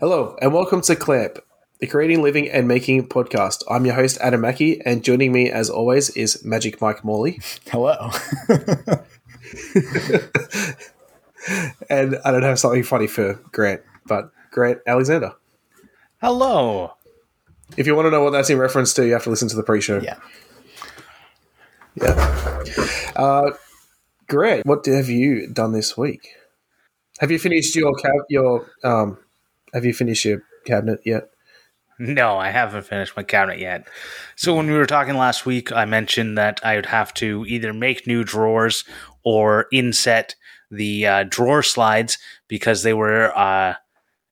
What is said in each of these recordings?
Hello, and welcome to Clamp, the Creating, Living, and Making podcast. I'm your host, Adam Mackey, and joining me, as always, is Magic Mike Morley. Hello. and I don't have something funny for Grant, but Grant Alexander. Hello. If you want to know what that's in reference to, you have to listen to the pre-show. yeah. Yeah. Uh, Grant, what have you done this week? Have you finished your cab? Your um, have you finished your cabinet yet? No, I haven't finished my cabinet yet. So when we were talking last week, I mentioned that I would have to either make new drawers or inset the uh, drawer slides because they were. Uh,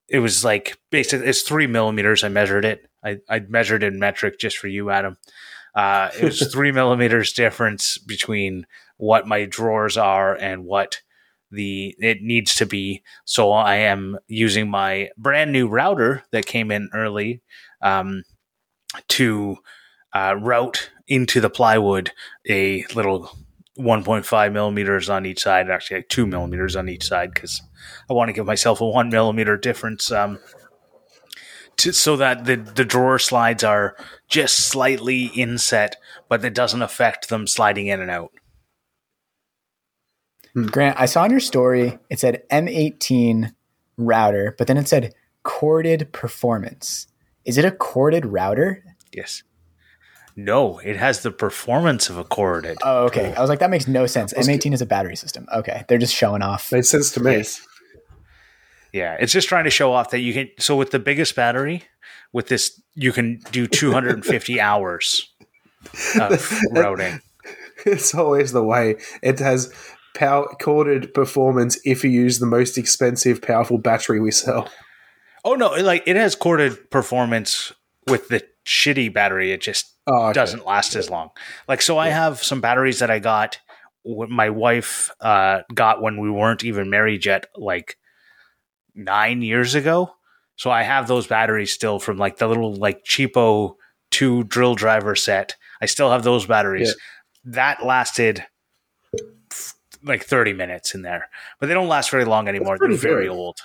it was like basically it's three millimeters. I measured it. I, I measured in metric just for you, Adam. Uh, it was three millimeters difference between what my drawers are and what the it needs to be. So I am using my brand new router that came in early um, to uh, route into the plywood a little 1.5 millimeters on each side, actually like two millimeters on each side, because I want to give myself a one millimeter difference. Um, to, so that the, the drawer slides are just slightly inset, but that doesn't affect them sliding in and out. Grant, I saw in your story it said M18 router, but then it said corded performance. Is it a corded router? Yes. No, it has the performance of a corded. Oh, okay. I was like, that makes no sense. M18 is a battery system. Okay. They're just showing off. Makes sense to me. Yes. Yeah, it's just trying to show off that you can. So with the biggest battery, with this, you can do 250 hours of routing. It's always the way. It has power corded performance if you use the most expensive, powerful battery we sell. Oh no, like it has corded performance with the shitty battery. It just Oh, okay. doesn't last as long. Like so, I have some batteries that I got. My wife uh, got when we weren't even married yet, like nine years ago. So I have those batteries still from like the little like cheapo two drill driver set. I still have those batteries. That lasted like thirty minutes in there, but they don't last very long anymore. They're very good. old.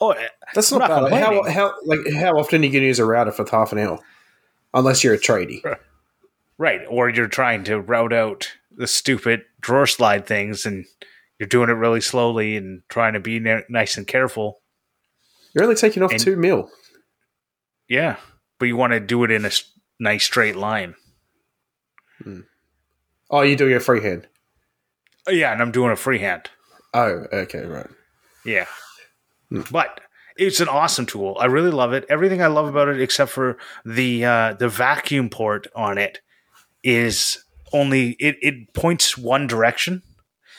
Oh, eh, That's I'm not, not bad. How, how like how often are you going to use a router for half an hour? Unless you're a tradie. Right. Or you're trying to route out the stupid drawer slide things and you're doing it really slowly and trying to be ne- nice and careful. You're only taking off And- two mil. Yeah. But you want to do it in a nice straight line. Oh, you're doing a freehand. Oh, yeah. And I'm doing a freehand. Oh, okay, right. Yeah. But it's an awesome tool. I really love it. Everything I love about it, except for the uh, the vacuum port on it, is only it, it points one direction.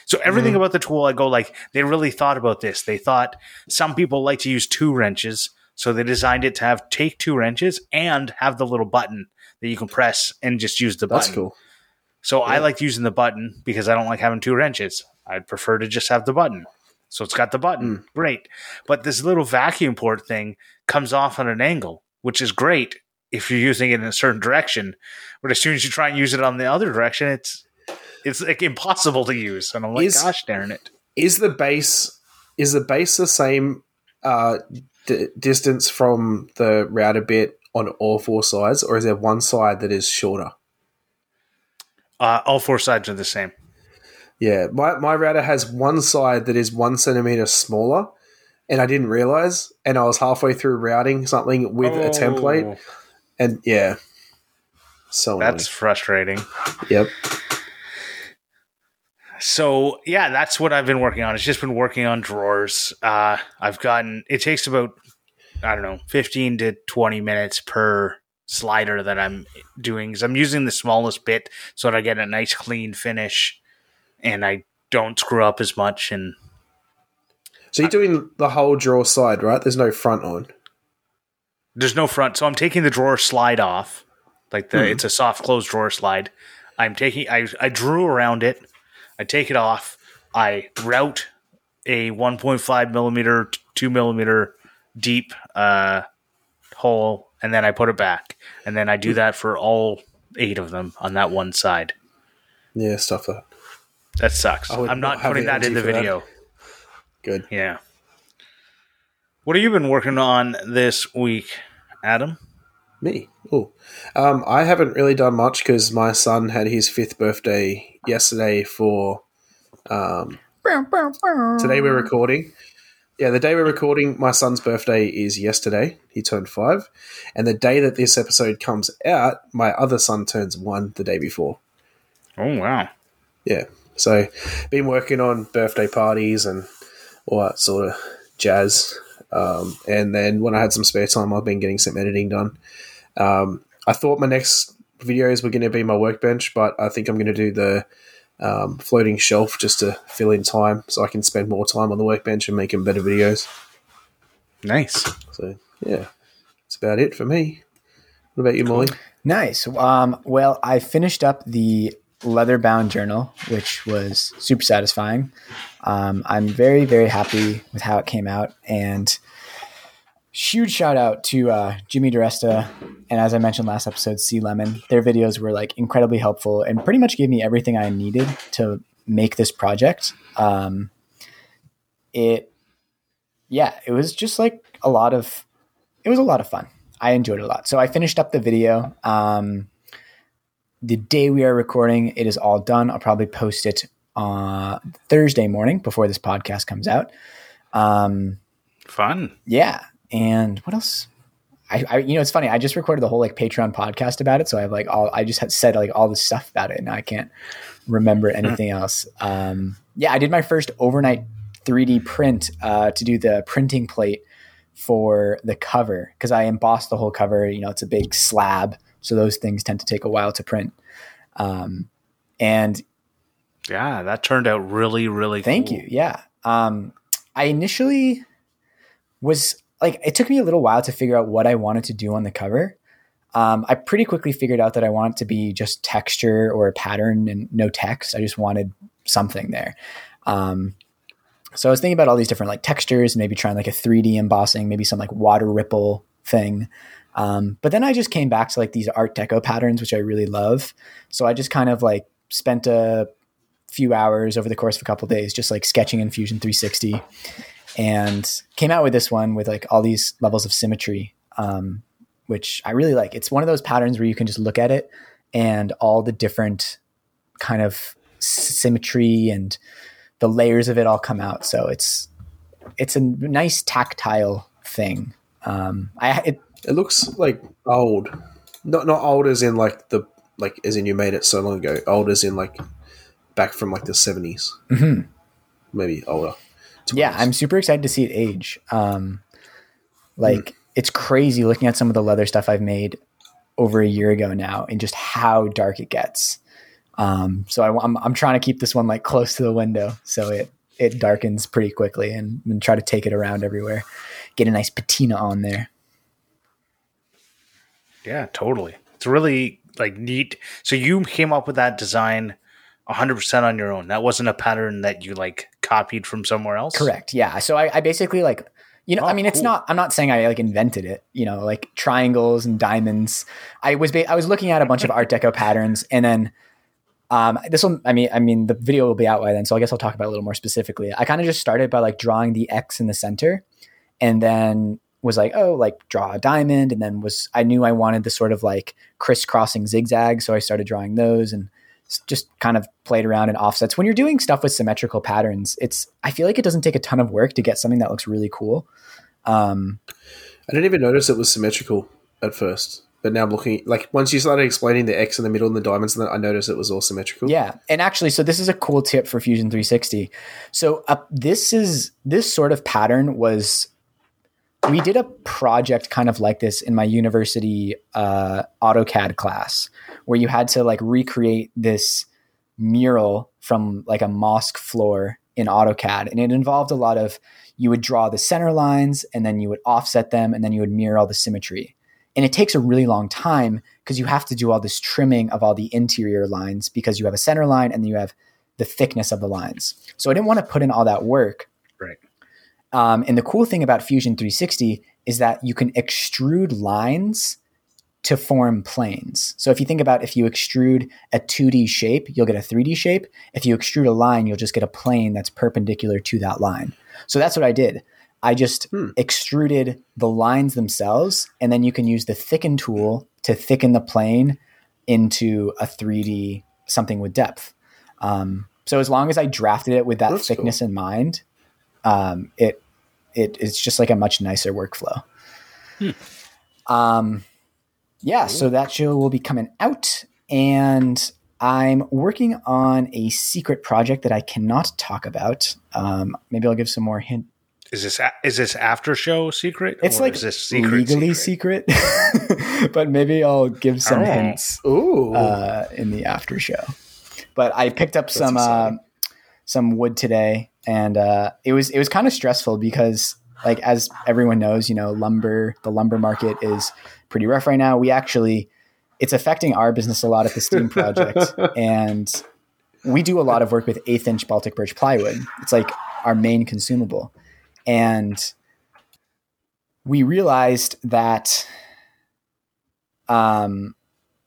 So everything about the tool, I go like they really thought about this. They thought some people like to use two wrenches, so they designed it to have take two wrenches and have the little button that you can press and just use the That's button. cool. So I Yeah. like using the button because I don't like having two wrenches. I'd prefer to just have the button. So it's got the button. Great. But this little vacuum port thing comes off on an angle, which is great if you're using it in a certain direction. But as soon as you try and use it on the other direction, it's it's like impossible to use. And I'm like, Is- gosh darn it. Is the base is the base the same uh, d- distance from the router bit on all four sides, or is there one side that is shorter? Uh, all four sides are the same. Yeah, my, my router has one side that is one centimeter smaller, and I didn't realize. And I was halfway through routing something with a template, Oh, and yeah, so That's frustrating. yep. So yeah, that's what I've been working on. It's just been working on drawers. Uh, I've gotten. It takes about I don't know, fifteen to twenty minutes per slider that I'm doing. Because I'm using the smallest bit so that I get a nice clean finish, and I don't screw up as much. And So you're doing the whole drawer side, right? There's no front on. there's no front, so I'm taking the drawer slide off. Like the, Hmm. it's a soft close drawer slide. I'm taking. I I drew around it. I take it off. I route a 1.5 millimeter, two millimeter deep uh, hole, and then I put it back. And then I do that for all eight of them on that one side. Yeah, stuff that. That sucks. I would I'm not not putting that in the energy for that. video. Good. Yeah. What have you been working on this week, Adam? Me. Oh, um, I haven't really done much because my son had his fifth birthday yesterday. For um, today we're recording. Yeah, the day we're recording, my son's birthday is yesterday. He turned five, and the day that this episode comes out, my other son turns one. The day before. Oh wow. Yeah. So, been working on birthday parties and all that sort of jazz. Um, and then when I had some spare time, I've been getting some editing done. Um, I thought my next videos were going to be my workbench, but I think I'm going to do the um, floating shelf just to fill in time so I can spend more time on the workbench and making better videos. Nice. So, yeah, that's about it for me. What about you, Morley? Nice. Um, well, I finished up the leather bound journal, which was super satisfying. Um, I'm very, very happy with how it came out. And huge shout out to uh, Jimmy DeResta and, as I mentioned last episode, Sea Lemon. Their videos were like incredibly helpful and pretty much gave me everything I needed to make this project. Um, it, yeah, it was just like a lot of, it was a lot of fun. I enjoyed it a lot. So I finished up the video. Um, the day we are recording, it is all done. I'll probably post it uh, Thursday morning before this podcast comes out. Um, Fun. yeah, and what else? I, I, you know, it's funny. I just recorded the whole like Patreon podcast about it, so I have like all. I just had said like all this stuff about it, and I can't remember anything else. Um, yeah, I did my first overnight 3D print uh, to do the printing plate for the cover because I embossed the whole cover. You know, it's a big slab, so those things tend to take a while to print. Um, and Yeah, that turned out really, really Thank cool. you. Yeah. Um, I initially was like, it took me a little while to figure out what I wanted to do on the cover. Um, I pretty quickly figured out that I wanted to be just texture or a pattern and no text. I just wanted something there. Um, so I was thinking about all these different like textures, maybe trying like a 3D embossing, maybe some like water ripple thing. Um, but then I just came back to like these Art Deco patterns, which I really love. So I just kind of like spent a few hours over the course of a couple days, just like sketching in Fusion 360, and came out with this one with like all these levels of symmetry, um, which I really like. It's one of those patterns where you can just look at it and all the different kind of symmetry and the layers of it all come out. So it's it's a nice tactile thing. Um, I it, It looks like old, not not old as in like the like as in you made it so long ago. Old as in like back from like the 70s mhm. maybe older. Yeah i'm super excited to see it age um like it's crazy looking at some of the leather stuff i've made over a year ago now and just how dark it gets um so I, am I'm trying to keep this one like close to the window so it it darkens pretty quickly and, and try to take it around everywhere get a nice patina on there Yeah, totally. It's really like neat. So you came up with that design 100% on your own. That wasn't a pattern that you like copied from somewhere else. Correct. Yeah. So I, I basically like, you know, Oh, I mean, it's cool. not. I'm not saying I like invented it. You know, like triangles and diamonds. I was ba- I was looking at a bunch of Art Deco patterns, and then um, this one. I mean, I mean, the video will be out by then, so I guess I'll talk about it a little more specifically. I kind of just started by like drawing the X in the center, and then was like, oh, like draw a diamond, and then was I knew I wanted the sort of like crisscrossing zigzag, so I started drawing those and just kind of played around in offsets. When you're doing stuff with symmetrical patterns, it's I feel like it doesn't take a ton of work to get something that looks really cool. Um, I didn't even notice it was symmetrical at first. But now I'm looking like once you started explaining the X in the middle and the diamonds, and then I noticed it was all symmetrical. Yeah, and actually, so this is a cool tip for Fusion 360. So uh, this is this sort of pattern was we did a project kind of like this in my university uh, AutoCAD class where you had to like recreate this mural from like a mosque floor in AutoCAD, and it involved a lot of you would draw the center lines and then you would offset them and then you would mirror all the symmetry. And it takes a really long time because you have to do all this trimming of all the interior lines because you have a center line and then you have the thickness of the lines. So I didn't want to put in all that work. Right. Um, and the cool thing about Fusion 360 is that you can extrude lines to form planes. So if you think about if you extrude a 2D shape, you'll get a 3D shape. If you extrude a line, you'll just get a plane that's perpendicular to that line. So that's what I did. I just Hmm. extruded the lines themselves, and then you can use the thicken tool to thicken the plane into a 3D something with depth. Um, so as long as I drafted it with that That's thickness in mind, um, it it it's just like a much nicer workflow. Um, yeah, so that show will be coming out, and I'm working on a secret project that I cannot talk about. Um, maybe I'll give some more hint. Is this a- is this after show secret? It's or like is this secret legally secret, but maybe I'll give some Oh. hints uh, in the after show. But I picked up some uh, some wood today, and uh, it was it was kind of stressful because, like as everyone knows, you know, lumber the lumber market is pretty rough right now. We actually it's affecting our business a lot at the Steam project, and we do a lot of work with eighth inch Baltic birch plywood. It's like our main consumable, and we realized that um,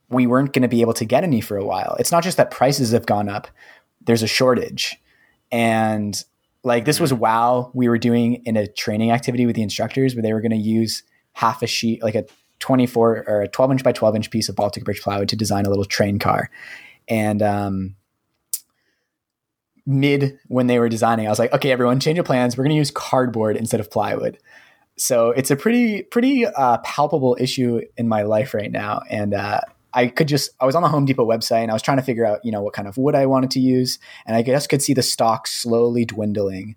we weren't going to be able to get any for a while. It's not just that prices have gone up; there's a shortage, and like this was wow we were doing in a training activity with the instructors where they were going to use half a sheet like a 24 or a 12 inch by 12 inch piece of baltic birch plywood to design a little train car. And um, mid when they were designing i was like okay everyone change your plans. We're going to use cardboard instead of plywood. So it's a pretty pretty uh, palpable issue in my life right now. And uh, i could just i was on the home depot website and i was trying to figure out you know what kind of wood i wanted to use. And i just could see the stock slowly dwindling.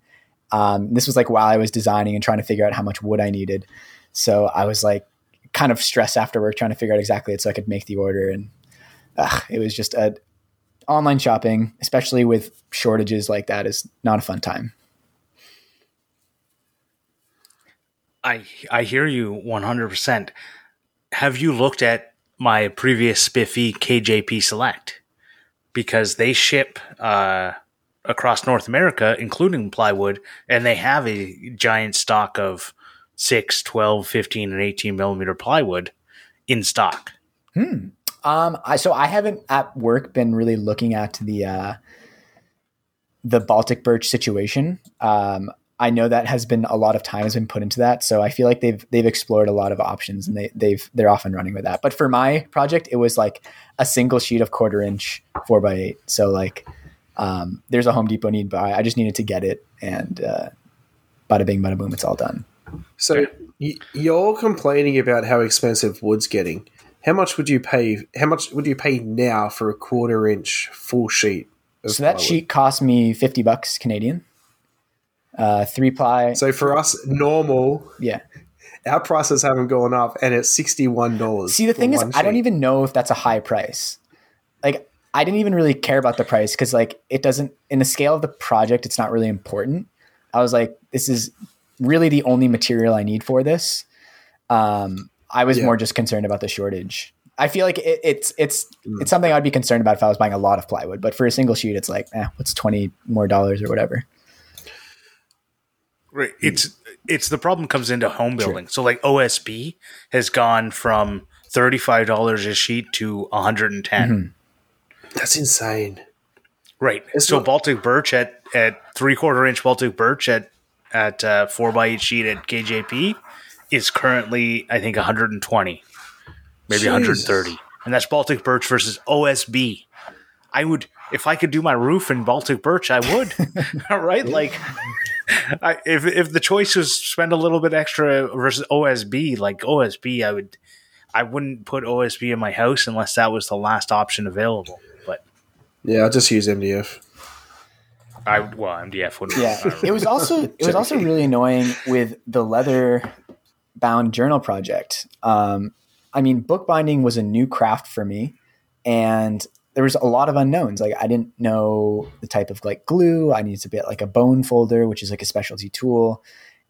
Um, this was like while i was designing and trying to figure out how much wood i needed. So i was like kind of stressed after work trying to figure out exactly it so i could make the order. And ugh, it was just a online shopping especially with shortages like that is not a fun time. I I hear you 100%. Have you looked at my previous spiffy KJP Select? Because they ship uh, across North America, including plywood, and they have a giant stock of 6, 12, 15, and 18 millimeter plywood in stock. Hmm. Um, I, so I haven't at work been really looking at the uh, the Baltic birch situation. Um, I know that has been a lot of time has been put into that, so I feel like they've they've explored a lot of options and they they've they're off and running with that. But for my project, it was like a single sheet of quarter inch four by eight. So like, um, there's a Home Depot nearby. I just needed to get it, and uh, bada bing, bada boom, it's all done. So y- you're complaining about how expensive wood's getting. How much would you pay? How much would you pay now for a quarter inch full sheet? So that plywood? sheet cost me fifty bucks Canadian. Uh, three ply. So for us, normal, yeah. our prices haven't gone up, and it's sixty one dollars. See, the thing is, I don't even know if that's a high price. Like, I didn't even really care about the price because, like, it doesn't, in the scale of the project, it's not really important. I was like, this is really the only material I need for this. Um, I was Yeah. more just concerned about the shortage. I feel like it, it's it's it's something I'd be concerned about if I was buying a lot of plywood. But for a single sheet, it's like, eh, what's twenty more dollars or whatever. Right. It's it's the problem comes into home building. So like OSB has gone from thirty five dollars a sheet to one hundred and ten. That's insane. Right. It's so not- Baltic birch at at three quarter inch Baltic birch at at uh, four by eight sheet at KJP is currently I think one hundred and twenty, maybe one hundred and thirty, and that's Baltic birch versus OSB. I would if I could do my roof in Baltic birch, I would. right? Like. I, if if the choice was spend a little bit extra versus OSB, like OSB, I would, I wouldn't put OSB in my house unless that was the last option available. But Yeah, I'll just use MDF. I well, MDF wouldn't. Yeah, it was also it was also really annoying with the leather bound journal project. Um, I mean, bookbinding was a new craft for me, and there was a lot of unknowns. Like I didn't know the type of like glue. I needed to get like a bone folder, which is like a specialty tool.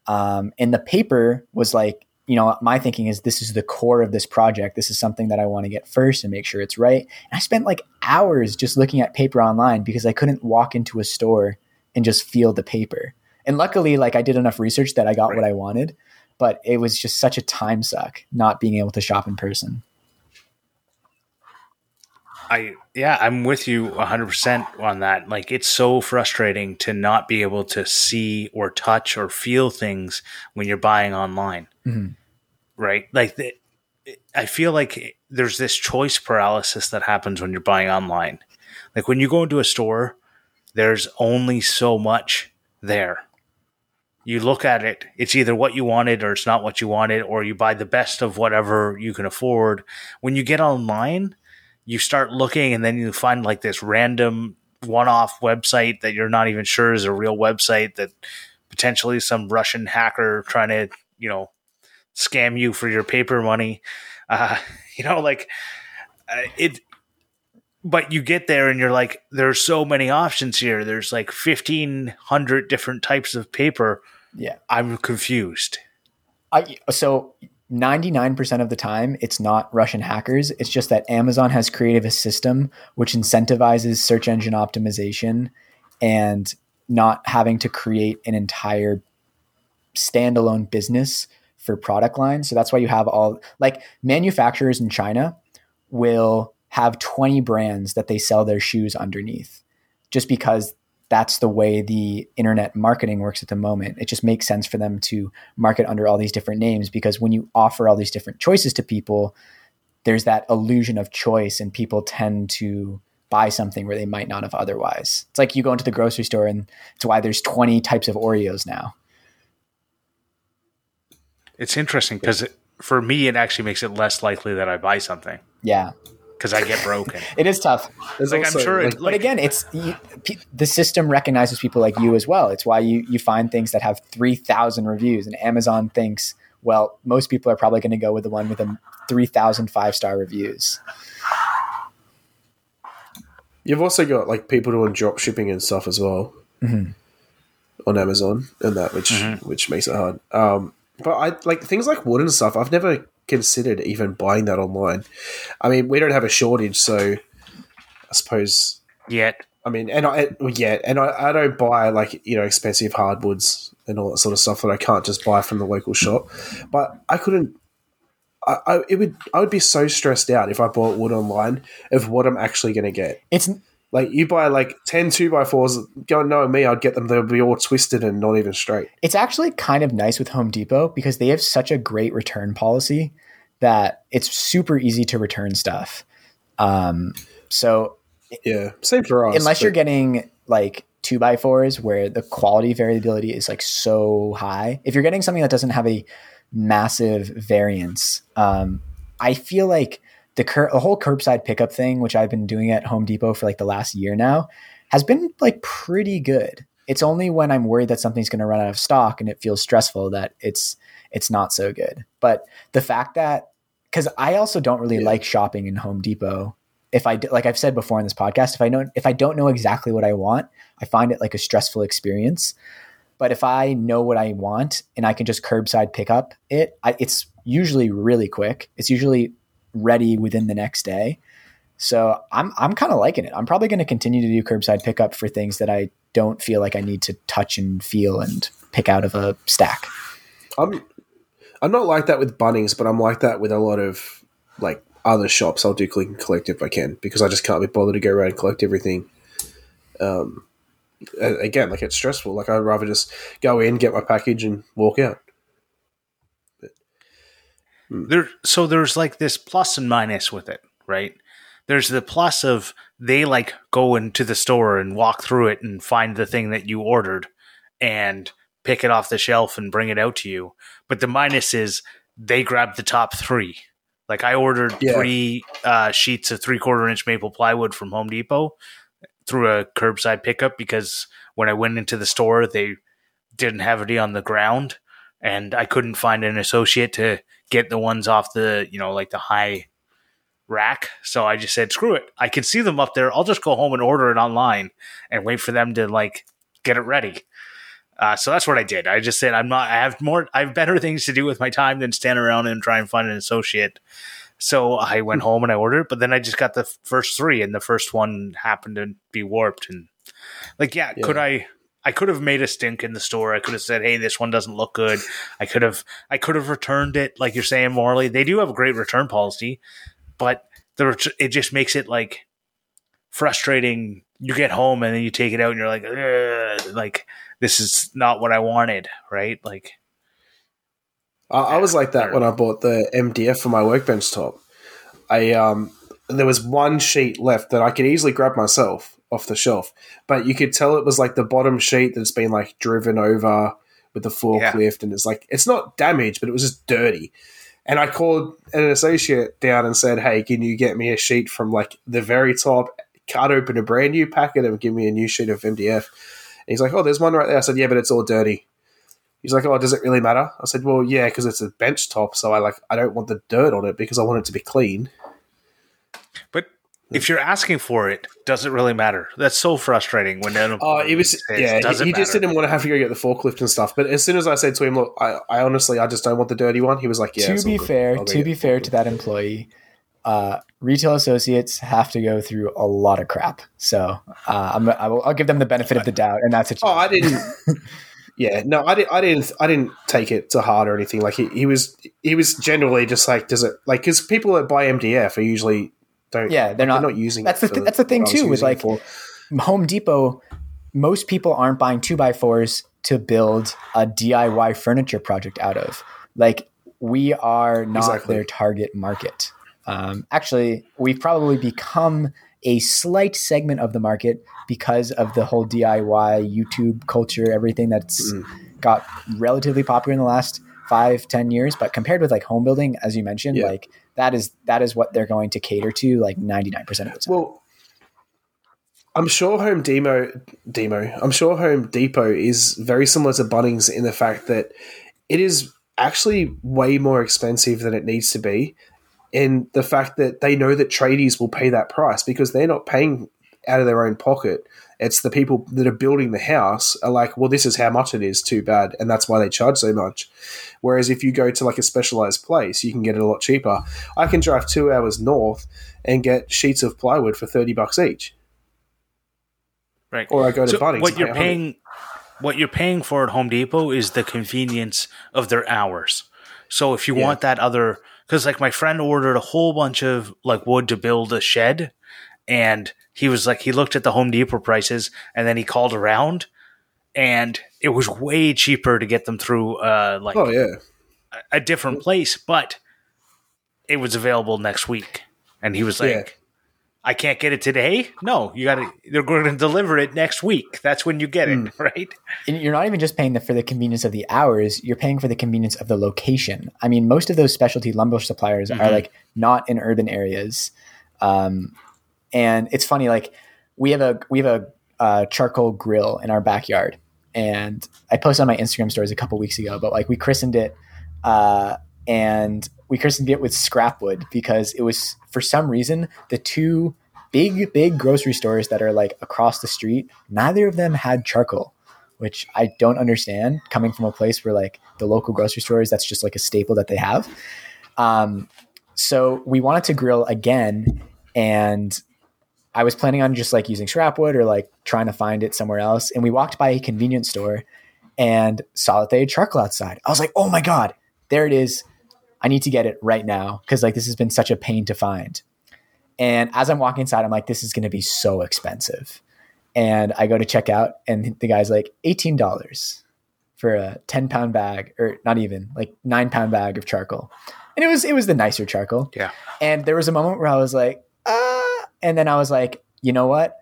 Um, and the paper was like, you know, my thinking is this is the core of this project. This is something that I want to get first and make sure it's right. And I spent like hours just looking at paper online because I couldn't walk into a store and just feel the paper. And luckily, like I did enough research that I got what I wanted, but it was just such a time suck not being able to shop in person. I yeah, I'm with you 100% on that. Like it's so frustrating to not be able to see or touch or feel things when you're buying online. Mm-hmm. Right? Like the, I feel like there's this choice paralysis that happens when you're buying online. Like when you go into a store, there's only so much there. You look at it, it's either what you wanted or it's not what you wanted, or you buy the best of whatever you can afford. When you get online, you start looking and then you find like this random one off website that you're not even sure is a real website that potentially some Russian hacker trying to, you know, scam you for your paper money. Uh, you know, like uh, it, but you get there and you're like, there's so many options here. There's like 1500 different types of paper. Yeah. I'm confused. I, so 99% of the time, it's not Russian hackers. It's just that Amazon has created a system which incentivizes search engine optimization and not having to create an entire standalone business for product lines. So that's why you have all like manufacturers in China will have 20 brands that they sell their shoes underneath just because that's the way the internet marketing works at the moment. It just makes sense for them to market under all these different names because when you offer all these different choices to people, there's that illusion of choice and people tend to buy something where they might not have otherwise. It's like you go into the grocery store and it's why there's 20 types of Oreos now. It's interesting because for me, it actually makes it less likely that I buy something. Yeah. Because I get broken. it is tough. There's like also, I'm sure, like, it, but again, it's you, pe- the system recognizes people like you as well. It's why you you find things that have three thousand reviews, and Amazon thinks, well, most people are probably going to go with the one with the three thousand five star reviews. You've also got like people doing drop shipping and stuff as well Mhm. on Amazon and that, which which makes it hard. Um, but I like things like wood and stuff. I've never considered even buying that online. I mean, we don't have a shortage, so I suppose. yet. I mean, and I well, yeah, and I, I don't buy like you know expensive hardwoods and all that sort of stuff that I can't just buy from the local shop. But I couldn't. I, I it would I would be so stressed out if I bought wood online of what I'm actually going to get. It's Like you buy like 10 2 by fours, going knowing me, I'd get them. They'll be all twisted and not even straight. it's actually kind of nice with Home Depot because they have such a great return policy that it's super easy to return stuff. Um, so Yeah, same for us. unless you're getting like two by fours where the quality variability is like so high, if you're getting something that doesn't have a massive variance, um, I feel like the, cur- the whole curbside pickup thing, which I've been doing at Home Depot for like the last year now, has been like pretty good. It's only when I'm worried that something's going to run out of stock and it feels stressful that it's it's not so good. But the fact that because I also don't really Yeah. like shopping in Home Depot. If I like I've said before in this podcast, if I know if I don't know exactly what I want, I find it like a stressful experience. But if I know what I want and I can just curbside pick up it, I, it's usually really quick. It's usually ready within the next day. So I'm I'm kind of liking it. I'm probably going to continue to do curbside pickup for things that I don't feel like I need to touch and feel and pick out of a stack. I'm I'm not like that with Bunnings, but I'm like that with a lot of like other shops. I'll do click and collect if I can because I just can't be bothered to go around and collect everything. Um, again, like it's stressful. Like I'd rather just go in, get my package, and walk out. There so there's like this plus and minus with it right? There's the plus of they like go into the store and walk through it and find the thing that you ordered and pick it off the shelf and bring it out to you. But the minus is they grab the top three. Like i ordered Yeah. three uh, sheets of three quarter inch maple plywood from home depot through a curbside pickup because when i went into the store they didn't have any on the ground and i couldn't find an associate to get the ones off the you know like the high rack. So i just said screw it. I can see them up there. I'll just go home and order it online and wait for them to like get it ready. Uh, so that's what i did. I just said i'm not i have more i have better things to do with my time than stand around and try and find an associate. So i went home and i ordered but then i just got the first three and the first one happened to be warped and like yeah, Yeah. could i I could have made a stink in the store. I could have said, "Hey, this one doesn't look good." I could have, I could have returned it, like you're saying, Morley. They do have a great return policy, but the ret- it just makes it like frustrating. You get home and then you take it out and you're like, "Ugh," like this is not what I wanted, right? Like, I, I was like that when I bought the MDF for my workbench top. I um, there was one sheet left that I could easily grab myself off the shelf, but you could tell it was like the bottom sheet that's been like driven over with the forklift, and it's like it's not damaged, but it was just dirty. And I called an associate down and said, "Hey, can you get me a sheet from like the very top? Cut open a brand new packet and give me a new sheet of MDF." And he's like, "Oh, there's one right there." I said, "Yeah, but it's all dirty." He's like, "Oh, does it really matter?" I said, "Well, yeah, because it's a bench top, so I like I don't want the dirt on it because I want it to be clean." but if you're asking for it, does it really matter? That's so frustrating when an Oh, it was says, yeah. does He, it he just didn't want to have to go get the forklift and stuff. But as soon as I said to him, "Look, I, I honestly, I just don't want the dirty one," he was like, "Yeah." to be fair, I'll to be the fair to that employee, uh, retail associates have to go through a lot of crap. So uh, I'm, I will, I'll give them the benefit of the doubt, and that's it. Oh, I didn't. yeah, no, I didn't. I didn't. I didn't take it to heart or anything. Like he, he was. He was generally just like, does it like because people that buy MDF are usually don't. Yeah, they're they're not- not using. that's it the th- that's the thing too, with, like. Home Depot. Most people aren't buying two by fours to build a DIY furniture project out of. Like we are not Exactly. their target market. Um, actually, we've probably become a slight segment of the market because of the whole DIY YouTube culture, everything that's Mm. got relatively popular in the last five, ten years. But compared with like home building, as you mentioned, Yeah. like that is that is what they're going to cater to like ninety nine percent of the time. Well, I'm sure Home Demo Demo. I'm sure Home Depot is very similar to Bunnings in the fact that it is actually way more expensive than it needs to be. And the fact that they know that tradies will pay that price because they're not paying out of their own pocket. It's the people that are building the house are like, well, this is how much it is. Too bad, and that's why they charge so much. Whereas if you go to like a specialized place, you can get it a lot cheaper. I can drive two hours north and get sheets of plywood for thirty bucks each. right. Or I go to So Bunnings. what you're paying, what you're paying for at Home Depot is the convenience of their hours. So if you Yeah. want that other, because like my friend ordered a whole bunch of like wood to build a shed, and he was like, he looked at the Home Depot prices, and then he called around, and it was way cheaper to get them through uh like Oh yeah, a different place, but it was available next week. And he was like, Yeah. I can't get it today. No, you got to, they're going to deliver it next week. That's when you get it, right? And you're not even just paying the, for the convenience of the hours you're paying for the convenience of the location i mean most of those specialty lumber suppliers are Mhm. like not in urban areas um, and it's funny like we have a we have a charcoal grill in our backyard and i posted on my instagram stories a couple weeks ago but like we christened it uh, and we christened it with scrapwood because it was for some reason the two big big grocery stores that are like across the street neither of them had charcoal which I don't understand coming from a place where like the local grocery stores, that's just like a staple that they have. Um, so we wanted to grill again, and I was planning on just like using scrapwood or like trying to find it somewhere else. And we walked by a convenience store and saw that they had charcoal outside. I was like, oh my God, there it is. I need to get it right now because like this has been such a pain to find. And as I'm walking inside, I'm like, this is going to be so expensive and I go to check out, and the guy's like eighteen dollars for a ten pound bag, or not even like nine pound bag of charcoal, and it was it was the nicer charcoal. Yeah. And there was a moment where I was like, ah, and then I was like, you know what?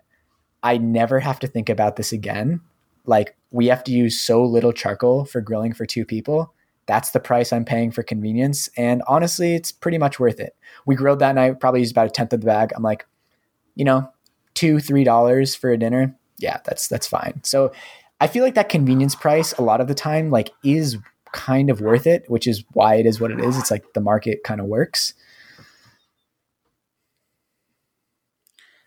I never have to think about this again. Like we have to use so little charcoal for grilling for two people. That's the price I'm paying for convenience, and honestly, it's pretty much worth it. We grilled that night, probably used about a tenth of the bag. I'm like, you know, two three dollars for a dinner yeah that's that's fine so i feel like that convenience price a lot of the time like is kind of worth it which is why it is what it is it's like the market kind of works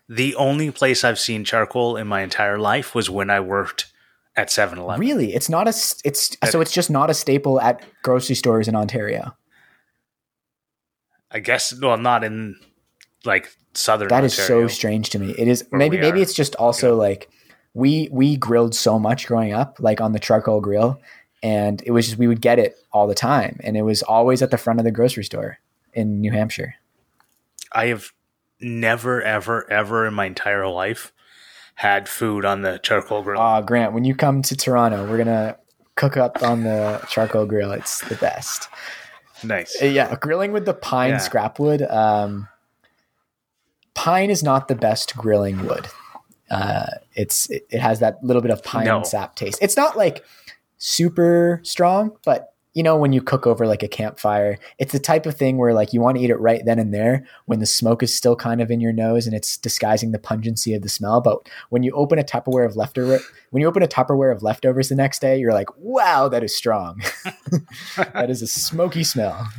The only place I've seen charcoal in my entire life was when I worked at 7 Eleven. really? It's not a it's so it's just not a staple at grocery stores in ontario? I guess, well, not in like southern that is Ontario. so strange to me. It is maybe maybe it's just also like we we grilled so much growing up like on the charcoal grill and it was just we would get it all the time and it was always at the front of the grocery store in new hampshire. I have never, ever, ever in my entire life had food on the charcoal grill. Uh, Grant, when you come to Toronto, we're gonna cook up on the charcoal grill. It's the best. nice. Uh, Yeah, grilling with the pine Yeah. scrap wood. Um, pine is not the best grilling wood. Uh, it's it, it has that little bit of pine No. sap taste. It's not like super strong, but you know when you cook over like a campfire, it's the type of thing where like you want to eat it right then and there when the smoke is still kind of in your nose and it's disguising the pungency of the smell. But when you open a Tupperware of leftover, when you open a Tupperware of leftovers the next day, you're like, wow, that is strong. that is a smoky smell.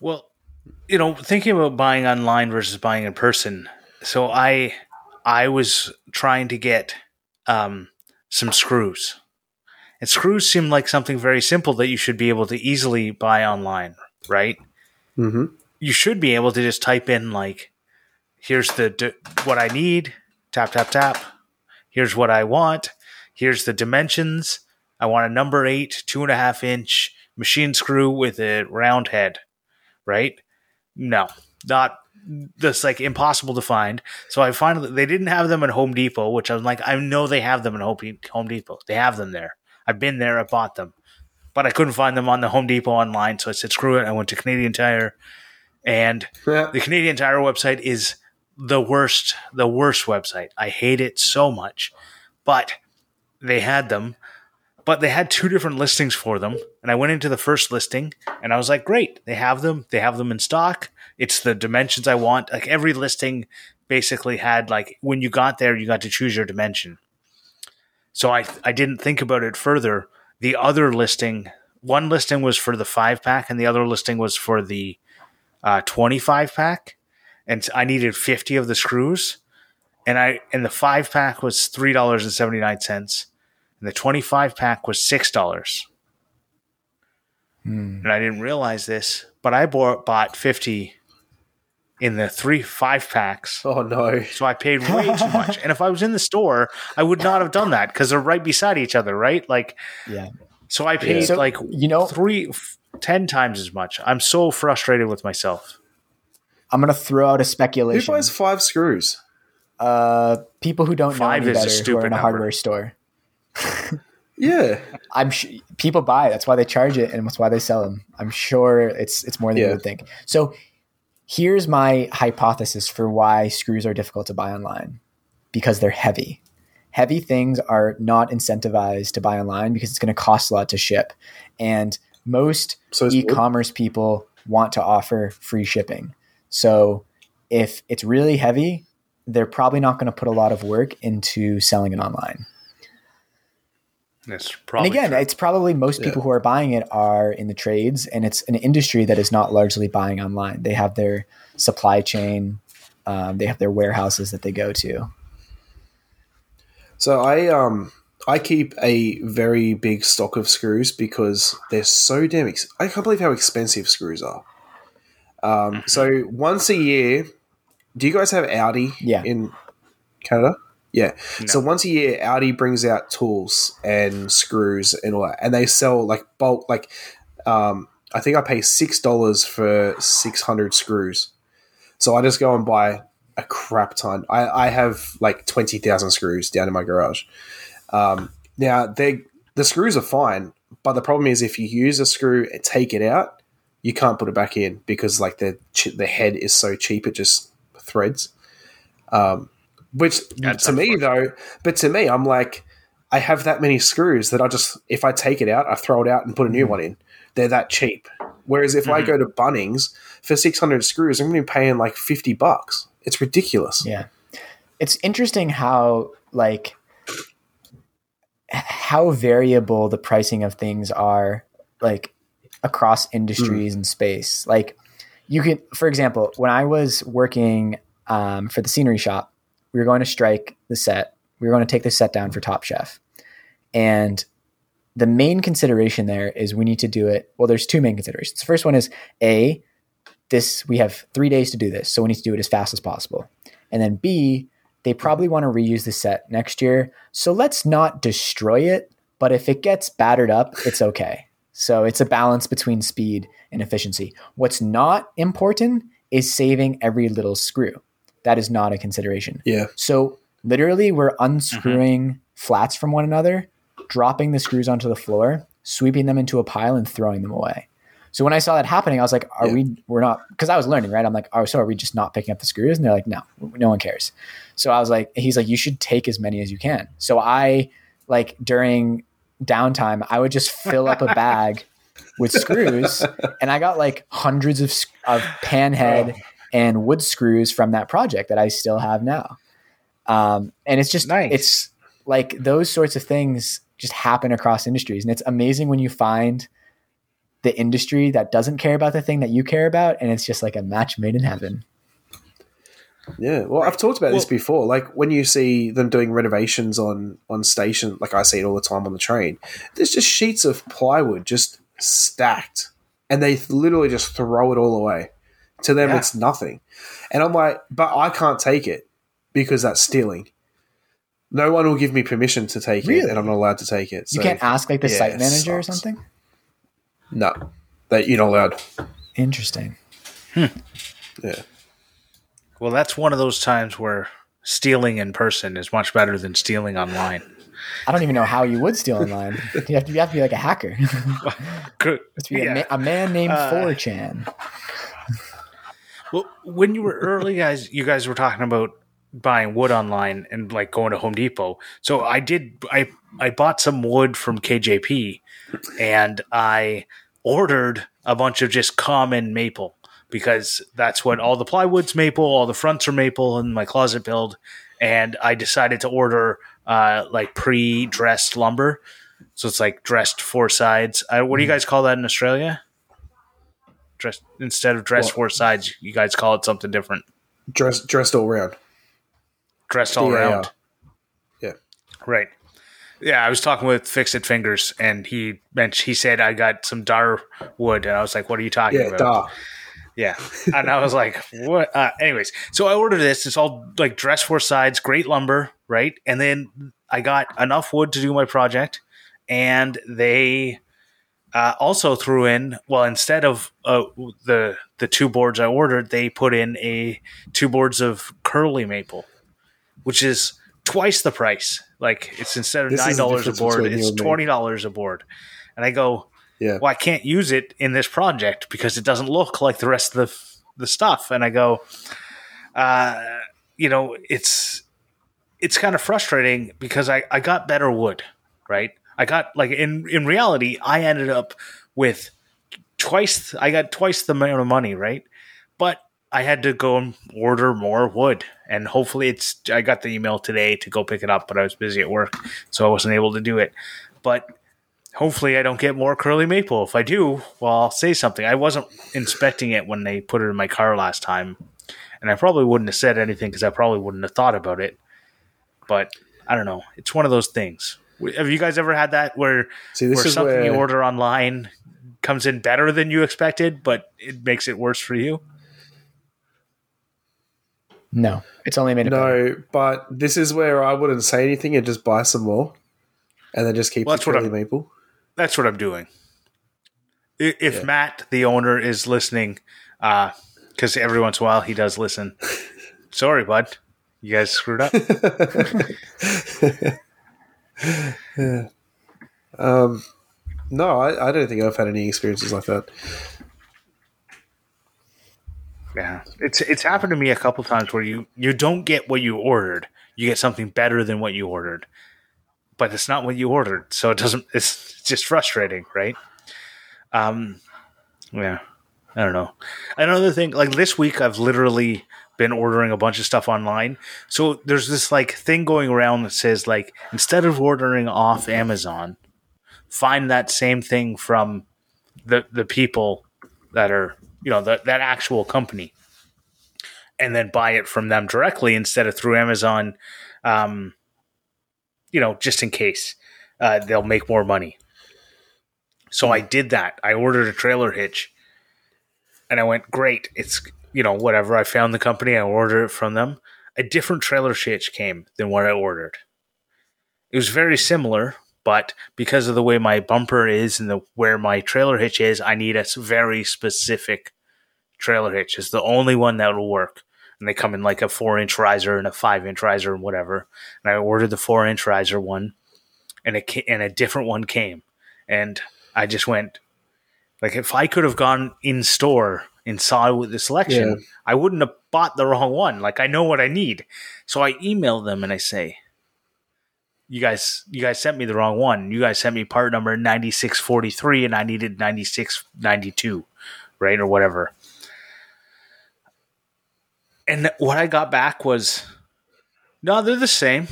Well, you know, thinking about buying online versus buying in person. So I I was trying to get um, some screws. And screws seem like something very simple that you should be able to easily buy online, right? Mm-hmm. You should be able to just type in like here's the d- what I need, tap tap tap. Here's what I want. Here's the dimensions. I want a number eight, two and a half inch machine screw with a round head, right? No, not that's like impossible to find. So I finally they didn't have them at Home Depot, which I was like, I know they have them at Home Home Depot. They have them there. I've been there. I bought them, but I couldn't find them on the Home Depot online. So I said, screw it. I went to Canadian Tire, and Yeah. the Canadian Tire website is the worst, the worst website. I hate it so much. But they had them, but they had two different listings for them. And I went into the first listing and I was like, great, they have them. They have them in stock. It's the dimensions I want. Like every listing basically had like when you got there, you got to choose your dimension. So I I didn't think about it further. The other listing, one listing was for the five pack, and the other listing was for the uh, twenty five pack, and I needed fifty of the screws, and I and the five pack was three dollars and seventy nine cents, and the twenty five pack was six dollars. Hmm. And I didn't realize this, but I bought bought fifty in the three five packs. Oh no. So I paid way too much. And if I was in the store, I would not have done that because they're right beside each other, right? Like, Yeah. so I paid So, like you know, three, f- ten times as much. I'm so frustrated with myself. I'm gonna throw out a speculation. Who speculation. buys five screws? uh, people who don't Five know any is a better who are in a number. hardware store. Yeah. I'm sh- people buy. it. That's why they charge it, and that's why they sell them. I'm sure it's it's more than you would think. So here's my hypothesis for why screws are difficult to buy online because they're heavy. Heavy things are not incentivized to buy online because it's going to cost a lot to ship, and most So e-commerce people want to offer free shipping. So if it's really heavy, they're probably not going to put a lot of work into selling it online. That's probably and again, true. it's probably most people who are buying it are in the trades, and it's an industry that is not largely buying online. They have their supply chain, um, they have their warehouses that they go to. So I um I keep a very big stock of screws because they're so damn. Ex- I can't believe how expensive screws are. Um, so once a year, do you guys have Aldi? Yeah. In Canada. Yeah. No. So once a year, Aldi brings out tools and screws and all that, and they sell like bulk. Like, um, I think I pay six dollars for six hundred screws. So I just go and buy a crap ton. I, I have like twenty thousand screws down in my garage. Um, now they the screws are fine, but the problem is if you use a screw and take it out, you can't put it back in because like the the head is so cheap it just threads. Um, which That's to me though, but to me I'm like I have that many screws that I just if I take it out, I throw it out and put a new one in. They're that cheap. Whereas if I Mhm. go to Bunnings for 600 screws, I'm going to be paying like 50 bucks. It's ridiculous. Yeah. It's interesting how like how variable the pricing of things are like across industries and space. Like you can for example, when I was working um, for the scenery shop, we were going to strike the set. We were going to take the set down for Top Chef. And the main consideration there is we need to do it. Well, there's two main considerations. The first one is A, this we have three days to do this, so we need to do it as fast as possible. And then B, they probably want to reuse the set next year. So let's not destroy it, but if it gets battered up, it's okay. So it's a balance between speed and efficiency. What's not important is saving every little screw. That is not a consideration. Yeah. So literally, we're unscrewing flats from one another, dropping the screws onto the floor, sweeping them into a pile, and throwing them away. So when I saw that happening, I was like, "Are Yeah. we? We're not." Because I was learning, right? I'm like, "Oh, so are we just not picking up the screws?" And they're like, "No, no one cares." So I was like, "He's like, you should take as many as you can." So I like during downtime, I would just fill up a bag with screws, and I got like hundreds of of oh. panhead and wood screws from that project that I still have now. Um, and it's just Nice. it's like those sorts of things just happen across industries, and it's amazing when you find the industry that doesn't care about the thing that you care about, and it's just like a match made in heaven. Yeah, well, I've talked about this before. Like when you see them doing renovations on on station, like I see it all the time on the train. There's just sheets of plywood just stacked, and they literally just throw it all away. To them, Yeah. it's nothing, and I'm like, but I can't take it because that's stealing. No one will give me permission to take it, and I'm not allowed to take it. you can't ask like the yeah, site manager or something. No, that you're not allowed. Interesting. Yeah, Well, that's one of those times where stealing in person is much better than stealing online. I don't even know how you would steal online. You have to, you have to be like a hacker. Good. It's be a, ma- a man named Uh, 4chan. Well, when you were early, guys, you guys were talking about buying wood online and like going to Home Depot. So I did. I I bought some wood from KJP, and I ordered a bunch of just common maple because that's what all the plywood's maple, all the fronts are maple in my closet build, and I decided to order uh, like pre-dressed lumber. So it's like dressed four sides. Uh, what do you guys call that in Australia? Dressed instead of dressed What? four sides, you guys call it something different. dressed dressed all round. Dressed all DAR. around. Yeah. Right. Yeah, I was talking with Fix It Fingers, and he mentioned he said I got some dar wood, and I was like, "What are you talking Yeah, about?" duh. Yeah. And I was like, what? Uh, anyways, so I ordered this. It's all like dress four sides, great lumber, right? And then I got enough wood to do my project. And they uh, also threw in, well, instead of uh, the the two boards I ordered, they put in a two boards of curly maple, which is twice the price. Like it's instead of This nine dollars a board, it's twenty dollars a board. And I go, Yeah. well, I can't use it in this project because it doesn't look like the rest of the the stuff. And I go, uh, you know, it's it's kind of frustrating because I I got better wood, right? I got like in in reality, I ended up with twice. I got twice the amount of money, right? But I had to go and order more wood, and hopefully, it's. I got the email today to go pick it up, but I was busy at work, so I wasn't able to do it. But hopefully I don't get more curly maple. If I do, well, I'll say something. I wasn't inspecting it when they put it in my car last time, and I probably wouldn't have said anything because I probably wouldn't have thought about it. But I don't know. It's one of those things. Have you guys ever had that where See, this where is something where you order online comes in better than you expected, but it makes it worse for you? No, it's only made it better. no, but this is where I wouldn't say anything and just buy some more, and then just keep Well, the that's what I'm- maple. That's what I'm doing. If Yeah. Matt, the owner, is listening, uh, because every once in a while he does listen. Sorry, bud. You guys screwed up. Um, no, I, I don't think I've had any experiences like that. Yeah, it's it's happened to me a couple times where you you don't get what you ordered, you get something better than what you ordered, but it's not what you ordered, so it doesn't. It's just frustrating, right? Um, yeah, I don't know. Another thing, like this week, I've literally been ordering a bunch of stuff online. So there's this like thing going around that says like instead of ordering off Amazon, find that same thing from the the people that are you know that that actual company and then buy it from them directly instead of through amazon um you know just in case uh, they'll make more money. So i did that. I ordered a trailer hitch and i went great. It's you know whatever i found the company i ordered it from them a different trailer hitch came than what i ordered it was very similar But because of the way my bumper is and the where my trailer hitch is, I need a very specific trailer hitch. It's the only one that will work. And they come in like a four inch riser and a five inch riser and whatever. And I ordered the four inch riser one, and ca- and a different one came, and I just went like if I could have gone in store and saw with the selection, Yeah. I wouldn't have bought the wrong one. Like I know what I need, so I email them and I say, "You guys, you guys sent me the wrong one. You guys sent me part number ninety six forty three, and I needed ninety six ninety two, right or whatever." And what I got back was, no, they're the same.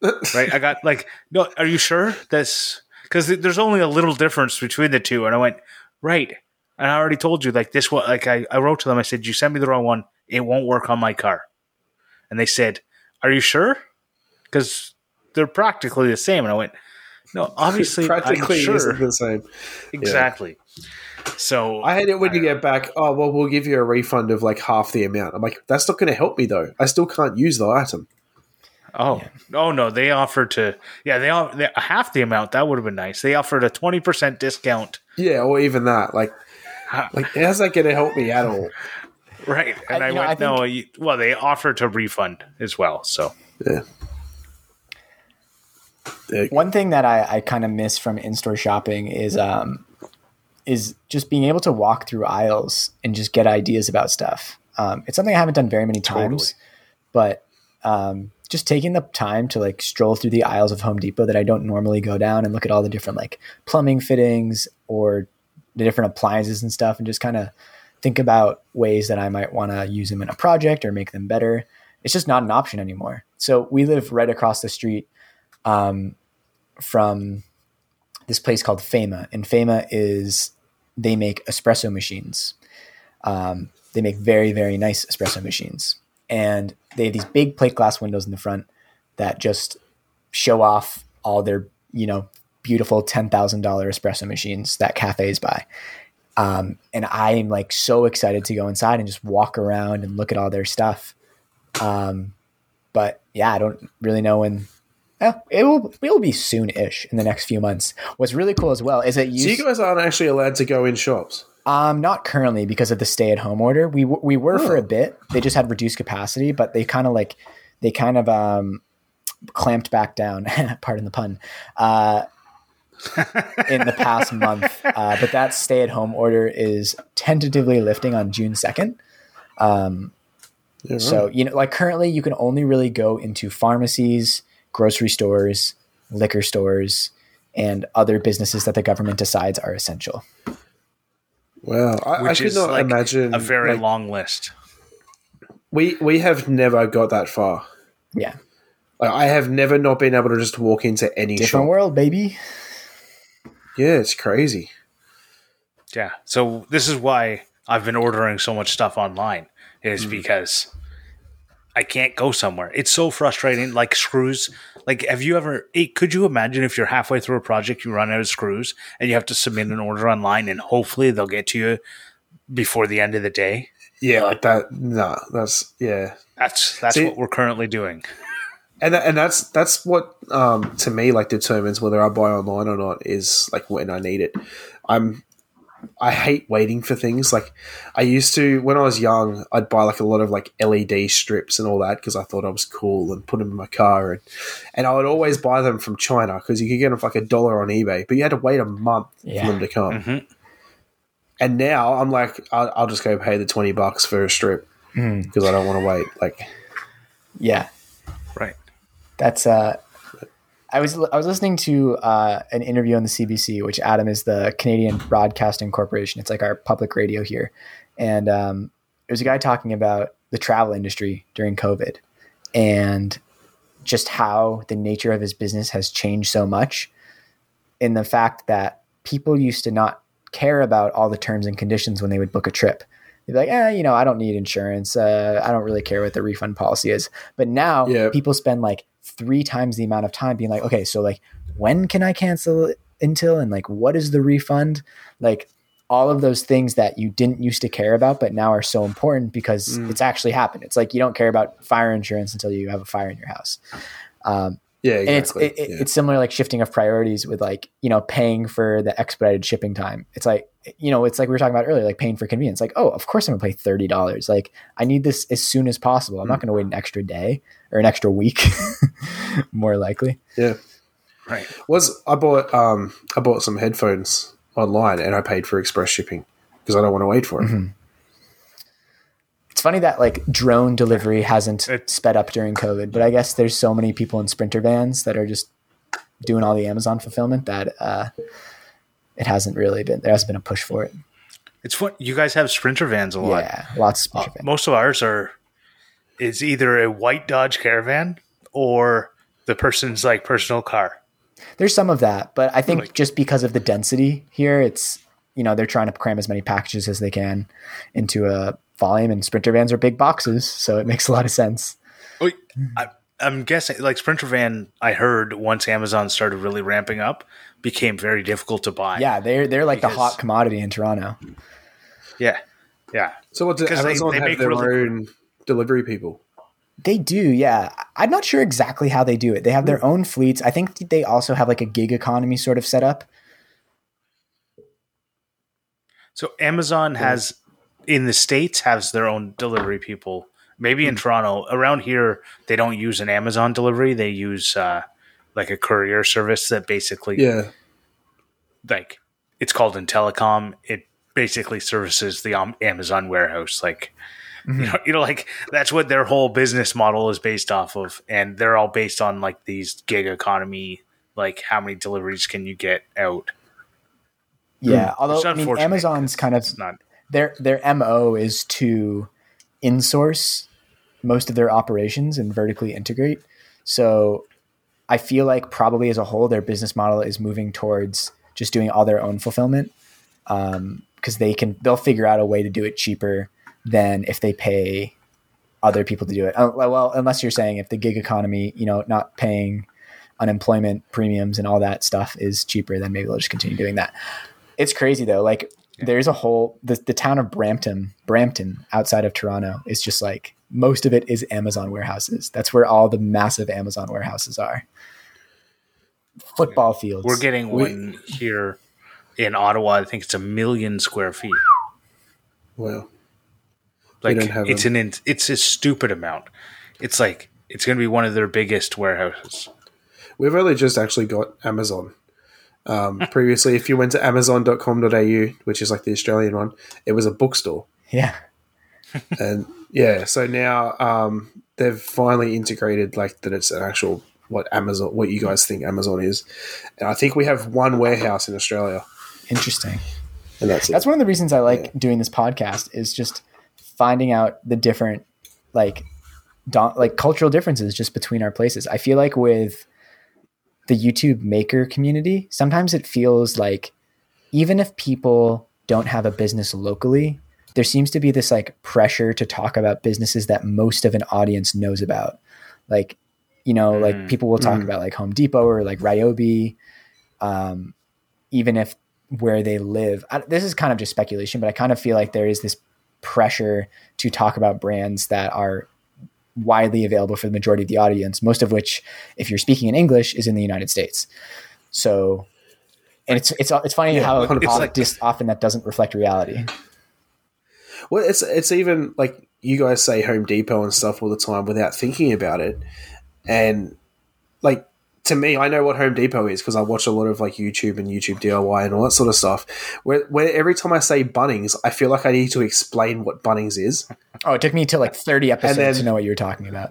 right? I got like, no, are you sure that's because there's only a little difference between the two? And I went, right. And I already told you, like, this one, like, I, I wrote to them, I said, you sent me the wrong one. It won't work on my car. And they said, are you sure? Because they're practically the same. And I went, no, obviously, practically I'm sure. isn't the same. Exactly. So I hate it when you get back. Oh well, we'll give you a refund of like half the amount. I'm like, that's not going to help me though. I still can't use the item. Oh, oh no! They offered to, yeah, they, off- they half the amount. That would have been nice. They offered a twenty percent discount, Yeah, or even that. Like, Ha- like how's that going to help me at all? right? And I- I, you know, went, I no. You, well, they offered to refund as well. So Yeah. One thing that I, I kind of miss from in-store shopping is um, is just being able to walk through aisles and just get ideas about stuff. Um, it's something I haven't done very many times, but um, just taking the time to like stroll through the aisles of Home Depot that I don't normally go down and look at all the different like plumbing fittings or the different appliances and stuff, and just kind of think about ways that I might want to use them in a project or make them better. It's just not an option anymore. So we live right across the street um, from this place called Faema, and Faema is they make espresso machines. Um, they make very very nice espresso machines, and they have these big plate glass windows in the front that just show off all their you know beautiful ten thousand dollar espresso machines that cafes buy. Um, and I'm like so excited to go inside and just walk around and look at all their stuff. Um, but yeah, I don't really know when Eh, it will it will be soon-ish in the next few months. What's really cool as well is that you, So you guys aren't actually allowed to go in shops. um not currently because of the stay-at-home order. We we were for Oh. a bit. They just had reduced capacity, but they kind of like they kind of um clamped back down. pardon the pun. Uh, in the past month, uh, but that stay-at-home order is tentatively lifting on June second. Um, Yeah, so, you know, like currently you can only really go into pharmacies, grocery stores, liquor stores, and other businesses that the government decides are essential. wow, I, I which could is not like imagine a very like, long list. We we have never got that far. Yeah. Like, I have never not been able to just walk into any Different shop. world, baby. Yeah, it's crazy. Yeah. So this is why I've been ordering so much stuff online is Hmm. because I can't go somewhere. It's so frustrating. Like screws. Like, have you ever? Could you imagine if you're halfway through a project, you run out of screws, and you have to submit an order online, and hopefully they'll get to you before the end of the day? Yeah, like that. No, that's yeah. That's that's See- what we're currently doing. And that, and that's that's what um, to me like determines whether I buy online or not is like when I need it. I'm I hate waiting for things. Like I used to when I was young, I'd buy like a lot of like LED strips and all that because I thought I was cool and put them in my car and and I would always buy them from China because you could get them for like a dollar on eBay, but you had to wait a month Yeah. for them to come. Mhm. And now I'm like, I'll, I'll just go pay the twenty bucks for a strip because I don't want to wait. Like, Yeah. That's uh I was I was listening to uh, an interview on the CBC, which Adam is the Canadian Broadcasting Corporation. It's like our public radio here, and um, there was a guy talking about the travel industry during COVID, and just how the nature of his business has changed so much, in the fact that people used to not care about all the terms and conditions when they would book a trip. They'd be like, eh, you know, I don't need insurance. Uh, I don't really care what the refund policy is. But now Yeah. people spend like three times the amount of time being like, okay, so like, when can I cancel it until? And like, what is the refund? Like, all of those things that you didn't used to care about, but now are so important because Mm. it's actually happened. It's like you don't care about fire insurance until you have a fire in your house. Um, Yeah, and it's exactly. it, it- yeah. it's similar like shifting of priorities with like you know paying for the expedited shipping time it's like you know it's like we were talking about earlier like paying for convenience like oh of course i'm gonna pay $30 like i need this as soon as possible i'm not gonna wait an extra day or an extra week more likely yeah. Right. Was I bought um I bought some headphones online and I paid for express shipping because I don't want to wait for it. Mm-hmm. It's funny that like drone delivery hasn't It- sped up during covid but i guess there's so many people in sprinter vans that are just doing all the amazon fulfillment that uh it hasn't really been there hasn't been a push for it It's what You guys have Sprinter vans a lot. yeah lots of Uh, sprinter vans. most of ours are it's either a white Dodge Caravan or the person's like personal car. There's some of that, but I think Like- just because of the density here, it's you know they're trying to cram as many packages as they can into a volume, and sprinter vans are big boxes, so it makes a lot of sense. Oh, I, I'm guessing like Sprinter van. I heard once Amazon started really ramping up, became very difficult to buy. Yeah, they're they're like the hot commodity in Toronto. yeah, yeah. So what does 'Cause they- Amazon they have make their really- own delivery people? They do, yeah. I'm not sure exactly how they do it. They have their own fleets. I think they also have like a gig economy sort of setup. So Amazon has in the states has their own delivery people. Maybe Hmm. in Toronto, around here, they don't use an Amazon delivery. They use uh, like a courier service that basically Yeah. like it's called Intelcom. It basically services the um, Amazon warehouse. Like you, know, you know, like that's what their whole business model is based off of, and they're all based on like these gig economy. Like how many deliveries can you get out? Yeah, although I mean, Amazon's kind of not. Their their mo is to insource most of their operations and vertically integrate. So I feel like probably as a whole, their business model is moving towards just doing all their own fulfillment because they can they'll figure out a way to do it cheaper than if they pay other people to do it. Uh, well, unless you're saying if the gig economy, you know, not paying unemployment premiums and all that stuff is cheaper, then maybe they'll just continue doing that. It's crazy though. Like there's a whole the, the town of Brampton, Brampton outside of Toronto is just like most of it is Amazon warehouses. That's where all the massive Amazon warehouses are. Football fields. We're getting one here in Ottawa. I think it's a million square feet. Well, Like don't have it's an it's a stupid amount. It's like it's going to be one of their biggest warehouses. we've only just actually got Amazon. Um, previously, if you went to amazon.com.au, which is like the Australian one, it was a bookstore. yeah. and yeah, so now um, they've finally integrated like that it's an actual what Amazon, what you guys think Amazon is, and I think we have one warehouse in Australia, Interesting. and that's it. That's one of the reasons I like doing this podcast is just finding out the different like don- like cultural differences just between our places. I feel like with the YouTube maker community, sometimes it feels like even if people don't have a business locally, there seems to be this like pressure to talk about businesses that most of an audience knows about. Like, you know, like people will talk Mm. about like Home Depot or like Ryobi, um, even if where they live. I, this is kind of just speculation, but I kind of feel like there is this pressure to talk about brands that are widely available for the majority of the audience, most of which, if you're speaking in English, is in the United States. So, and it's it's it's funny Yeah, how 100%. often, dis- often that doesn't reflect reality. Well, it's it's even like you guys say Home Depot and stuff all the time without thinking about it, and like to me, I know what Home Depot is because I watch a lot of like YouTube and YouTube DIY and all that sort of stuff. Where, where every time I say Bunnings, I feel like I need to explain what Bunnings is. Oh, it took me to like 30 episodes then- to know what you were talking about.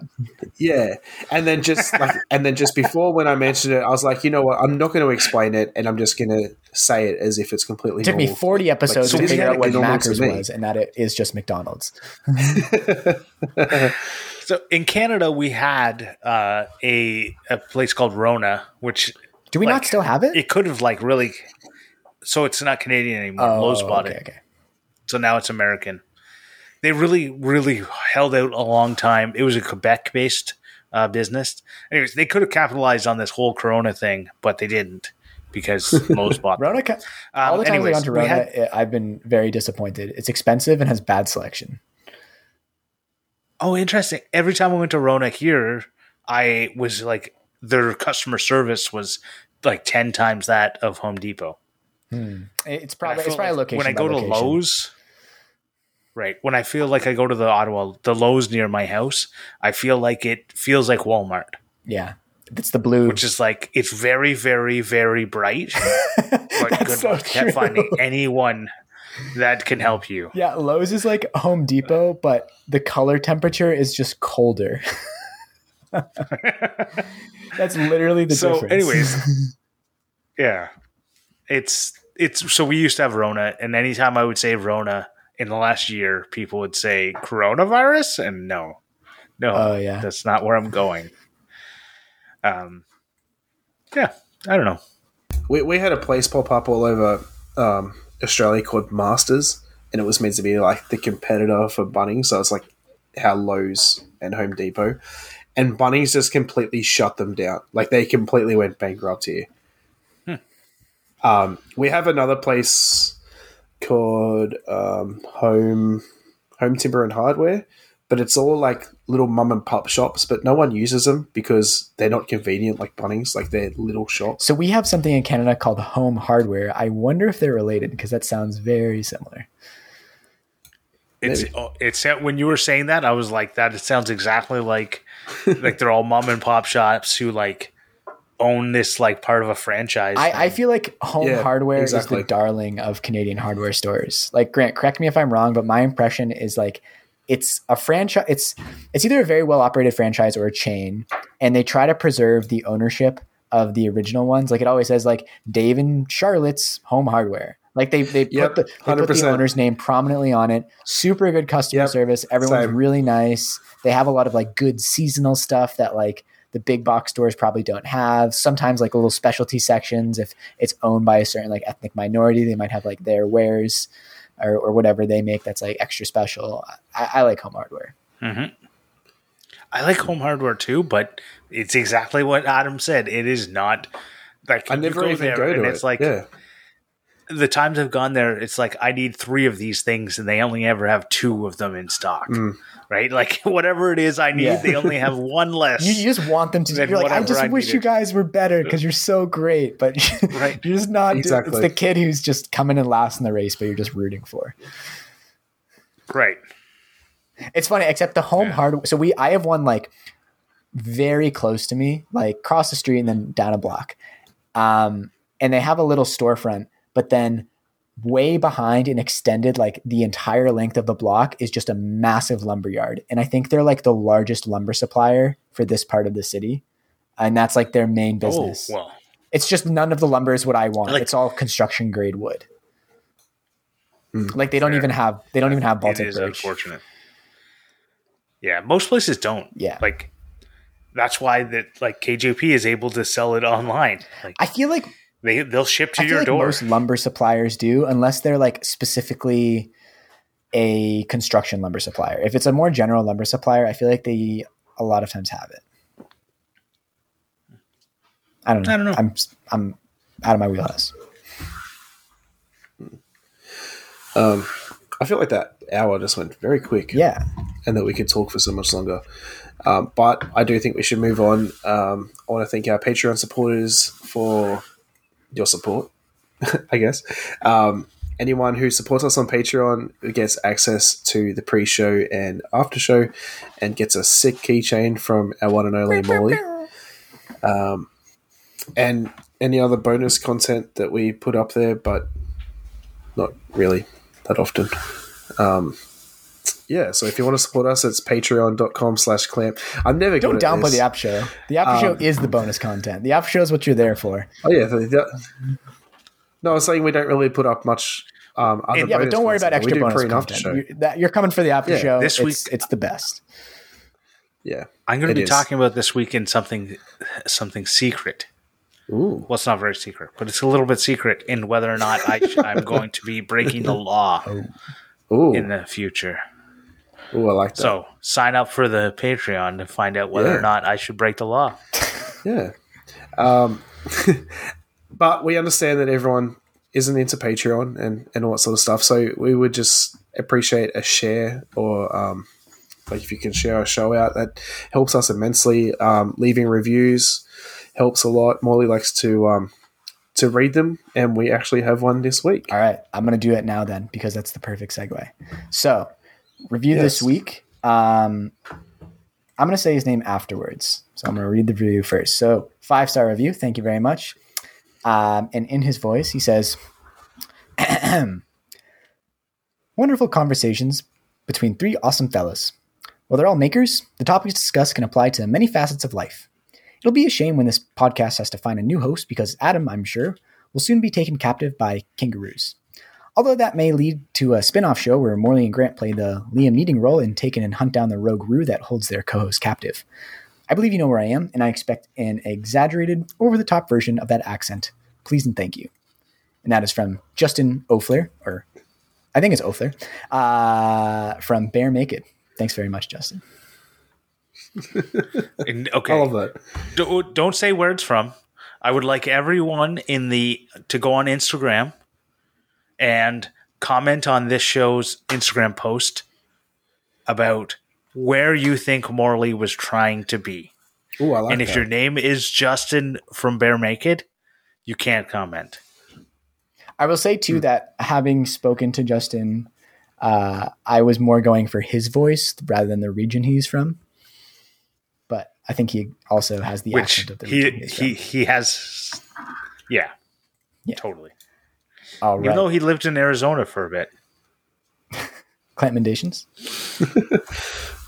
Yeah, and then just like, and then just before when I mentioned it, I was like, you know what, I'm not going to explain it, and I'm just going to say it as if it's completely. It took me 40 episodes so to figure out what normal to Macca's was and that it is just McDonald's. So in Canada, we had uh, a a place called Rona, which Do we Like, not still have it? it could have like really. So it's not Canadian anymore. Lowe's bought Oh, okay, it, okay. so now it's American. They really, really held out a long time. It was a Quebec based uh, business. Anyways, they could have capitalized on this whole Corona thing, but they didn't because most bought. Rona, ca- Um, all the times anyways, I've gone to we Rona, had- I've been very disappointed. It's expensive and has bad selection. Oh, interesting. Every time I went to Rona here, I was like their customer service was like ten times that of Home Depot. Hmm. It's probably it's probably like location. When I by go to. Lowe's, right? When I feel like I go to the Ottawa, the Lowe's near my house, I feel like it feels like Walmart, yeah, it's the blue. which is like it's very, very, very bright. But good so luck true. finding anyone that can help you. Yeah, Lowe's is like Home Depot, but the color temperature is just colder. That's literally the So, difference. anyways, Yeah, it's it's so we used to have Rona, and anytime I would say Rona in the last year, people would say coronavirus, and no, no, Oh, yeah. that's not where I'm going. Um, yeah, I don't know. We, we had a place pop up all over um, Australia called Masters, and it was meant to be like the competitor for Bunnings. So it's like how Lowe's and Home Depot, and Bunnings just completely shut them down. Like they completely went bankrupt here. Um, we have another place called um, Home Home Timber and Hardware, but it's all like little mum and pop shops. But no one uses them because they're not convenient like Bunnings. Like they're little shops. So we have something in Canada called Home Hardware. I wonder if they're related because that sounds very similar. It's oh, it's when you were saying that, I was like, that. It sounds exactly like like they're all mom and pop shops who like own this like part of a franchise. I, I feel like Home Yeah, Hardware exactly. is the darling of Canadian hardware stores. Like Grant, correct me if I'm wrong, but my impression is like it's a franchise. It's it's either a very well operated franchise or a chain, and they try to preserve the ownership of the original ones. Like it always says, like Dave and Charlotte's Home Hardware. Like they they Yep, put the they put the 100%. owner's name prominently on it. Super good customer Yep, service. Everyone's same. really nice. They have a lot of like good seasonal stuff that like the big box stores probably don't have. Sometimes like little specialty sections if it's owned by a certain like ethnic minority, they might have like their wares or, or whatever they make that's like extra special. I, I like home hardware. Mm-hmm. I like home hardware too, but it's exactly what Adam said. It is not like I never even there go to and it. It's like yeah. The times I've gone there, it's like I need three of these things, and they only ever have two of them in stock. Mm. Right? Like whatever it is I need, Yeah. they only have one less. You, you just want them to. Then You're like, I just I wish you guys were better because you're so great, but Right. you're just not. Exactly. It's the kid who's just coming in last in the race, but you're just rooting for. right. It's funny, except the home Yeah. hardware. So we, I have one like very close to me, like across the street and then down a block. Um, and they have a little storefront, but then way behind and extended like the entire length of the block is just a massive lumber yard. And I think they're like the largest lumber supplier for this part of the city. And that's like their main oh, business. Oh well. It's just none of the lumber is what I want. Like- it's all construction grade wood. Hmm. Like they don't even have they don't even have Baltic is birch. unfortunate. Yeah, most places don't. Yeah. Like that's why that like KJP is able to sell it online. Like I feel like they they'll ship to I feel your like door. most lumber suppliers do, unless they're like specifically a construction lumber supplier. If it's a more general lumber supplier, I feel like they a lot of times have it. I don't know. I don't know. I'm I'm out of my wheelhouse. Um, I feel like that hour just went very quick. Yeah. and that we could talk for so much longer. Um, but I do think we should move on. Um, I want to thank our Patreon supporters for your support, I guess. Um, anyone who supports us on Patreon gets access to the pre show and after show and gets a sick keychain from our one and only Molly. Um, and any other bonus content that we put up there, but not really that often. Um, yeah, so if you want to support us, it's patreon.com slash clamp. I'm never Don't good downplay the after show. The after show Um, is the bonus content. The after show is what you're there for. Oh, yeah. the- the- no, I was saying we don't really put up much. Um, other Yeah, but don't worry about extra bonus pre after content. show. You, that, you're coming for the after Yeah, show. this it's, week- it's the best. Yeah. I'm going to be is. talking about this weekend something something secret. Ooh. Well, it's not very secret, but it's a little bit secret in whether or not I sh- I'm going to be breaking the law Ooh. in the future. Ooh, I like that. So sign up for the Patreon to find out whether Yeah. or not I should break the law. Yeah. Um, but we understand that everyone isn't into Patreon and, and all that sort of stuff. So we would just appreciate a share or um, Like if you can share our show out, that helps us immensely. Um, leaving reviews helps a lot. Morley likes to um, to read them, and we actually have one this week. All right, I'm going to do it now then because that's the perfect segue. So, review yes. this week. Um, I'm going to say his name afterwards. So I'm going to read the review first. So, five star review. Thank you very much. Um, and in his voice, he says, Wonderful conversations between three awesome fellas. While they're all makers, the topics discussed can apply to many facets of life. It'll be a shame when this podcast has to find a new host because Adam, I'm sure, will soon be taken captive by kangaroos. Although that may lead to a spin off show where Morley and Grant play the Liam Neeson role in Taken and hunt down the rogue roo that holds their co host captive. I believe you know where I am, and I expect an exaggerated, over the top version of that accent. Please and thank you. And that is from Justin O'Flair, or I think it's Ophler, uh, from Bear Naked. Thanks very much, Justin. and, okay. I love that. Don't, don't say where it's from. I would like everyone in the to go on Instagram and comment on this show's Instagram post about where you think Morley was trying to be. Ooh, like and if that. your name is Justin from Bear Naked, you can't comment. I will say too mm. that having spoken to Justin, uh, I was more going for his voice rather than the region he's from. But I think he also has the Which accent of the he he he has, yeah, yeah, totally. All right. Even though he lived in Arizona for a bit. Clampmendations.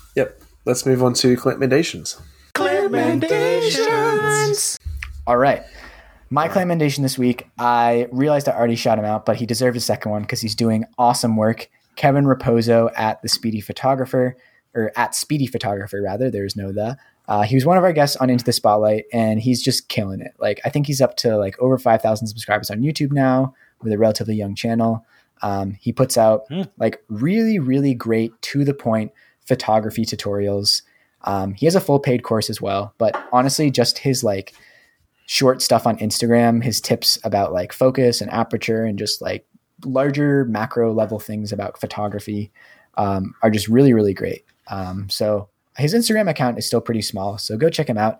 yep. Let's move on to Clampmendations. Clampmendations. All right. My clammendation this week, I realized I already shot him out, but he deserved a second one because he's doing awesome work. Kevin Raposo at the Speedy Photographer, or at Speedy Photographer, rather. There's no the. Uh, he was one of our guests on Into the Spotlight, and he's just killing it. Like I think he's up to like over five thousand subscribers on YouTube now with a relatively young channel. Um, he puts out mm. like really, really great to the point photography tutorials. Um, he has a full paid course as well, but honestly, just his like short stuff on Instagram, his tips about like focus and aperture and just like larger macro level things about photography um, are just really, really great. Um, so his Instagram account is still pretty small, so go check him out.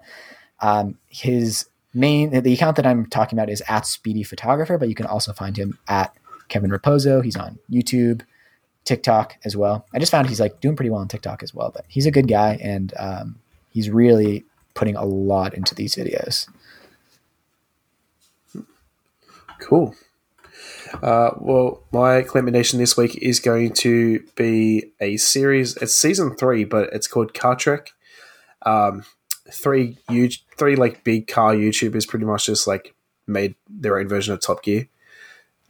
Um, his main the account that I'm talking about is at Speedy Photographer, but you can also find him at Kevin Raposo. He's on YouTube, TikTok as well. I just found he's like doing pretty well on TikTok as well, but he's a good guy and um, he's really putting a lot into these videos. Cool. Uh, well, my clampendation this week is going to be a series. It's season three, but it's called Car Trek. Um, three huge, three like big car YouTubers pretty much just like made their own version of Top Gear.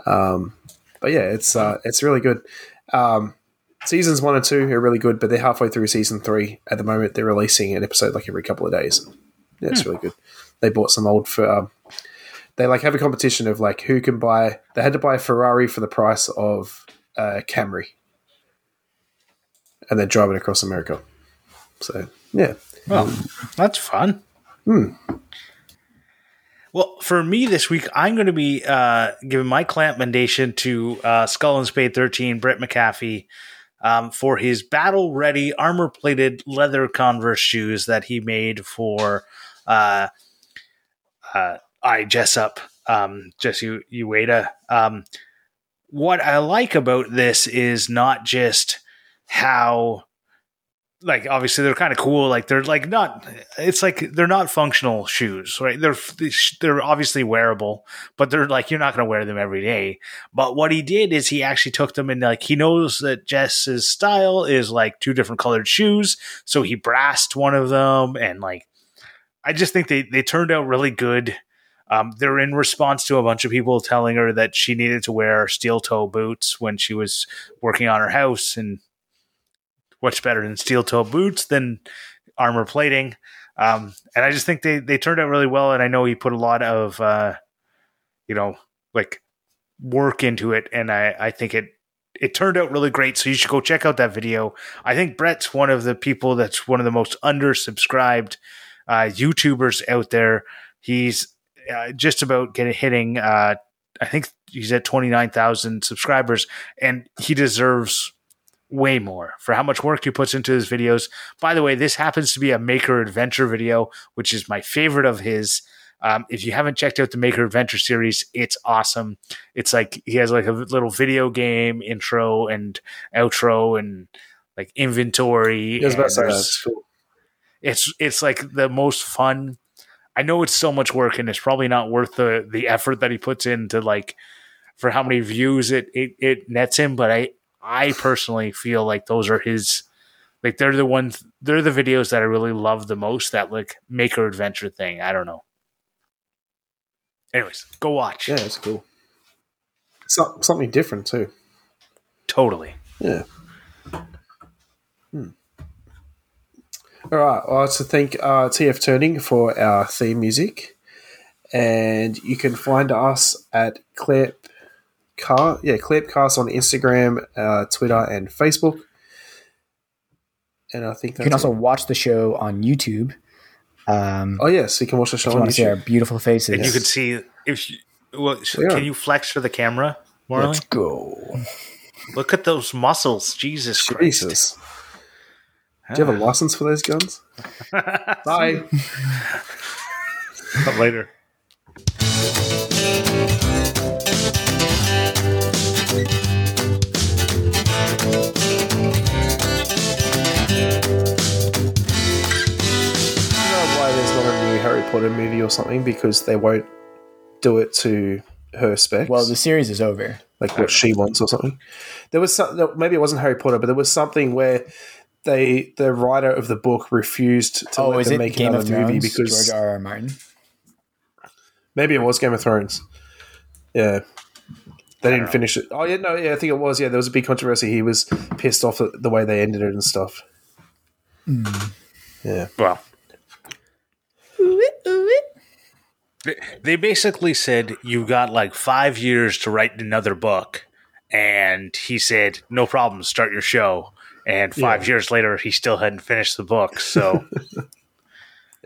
Um, but yeah, it's uh, it's really good. Um, seasons one and two are really good, but they're halfway through season three at the moment. They're releasing an episode like every couple of days. Yeah, it's hmm. really good. They bought some old for. Um, they like have a competition of like who can buy. They had to buy a Ferrari for the price of a Camry, and then drive it across America. So yeah, well, that's fun. Hmm. Well, for me this week, I'm going to be uh, giving my clampendation to uh, Skull and Spade 13, Brett McAfee, um, for his battle ready, armor plated leather Converse shoes that he made for uh, uh, I Jessup, um, Jesse Ueda. Um, what I like about this is not just how like obviously they're kind of cool like they're like not it's like they're not functional shoes right they're they're obviously wearable but they're like you're not going to wear them every day but what he did is he actually took them and like he knows that jess's style is like two different colored shoes so he brassed one of them and like i just think they they turned out really good um, they're in response to a bunch of people telling her that she needed to wear steel toe boots when she was working on her house. And what's better than steel toe boots than armor plating? Um, and I just think they, they turned out really well. And I know he put a lot of, uh, you know, like work into it. And I, I think it, it turned out really great. So you should go check out that video. I think Brett's one of the people that's one of the most undersubscribed uh, YouTubers out there. He's uh, just about getting hitting. Uh, I think he's at twenty nine thousand subscribers, and he deserves way more for how much work he puts into his videos. By the way, this happens to be a Maker Adventure video, which is my favorite of his. Um, if you haven't checked out the Maker Adventure series, it's awesome. It's like he has like a little video game intro and outro and like inventory. I was about to say and that's cool. it's it's like the most fun. I know it's so much work and it's probably not worth the the effort that he puts into like for how many views it it, it nets him, but I I personally feel like those are his like they're the ones they're the videos that I really love the most that like maker adventure thing. I don't know. Anyways, go watch. Yeah, it's cool. So, something different too. Totally. Yeah. Hmm. All right. Well, to thank uh, TF Turning for our theme music, and you can find us at Clip Car, yeah, Clipcast on Instagram, uh, Twitter, and Facebook. And I think You can also it. watch the show on YouTube. Um, Oh yes, you can watch the show if you on want to see our YouTube. beautiful faces. And you can see if you, well, sh- Yeah. can you flex for the camera, Morley? Let's go. Look at those muscles, Jesus Christ! Jesus. Do you have a license for those guns? Bye. later. Know why there's not a new Harry Potter movie or something because they won't do it to her specs. Well, the series is over. like what she wants or something. There was some, maybe it wasn't Harry Potter, but there was something where they the writer of the book refused to oh, let them make Game another of Thrones? movie because George R. R. Martin. maybe it was Game of Thrones. Yeah. They didn't know. finish it. Oh yeah, no, yeah, I think it was. Yeah, there was a big controversy. He was pissed off at the way they ended it and stuff. Hmm. Yeah, Well, they- they basically said you got like five years to write another book, and he said no problem, start your show. And five years later, he still hadn't finished the book. So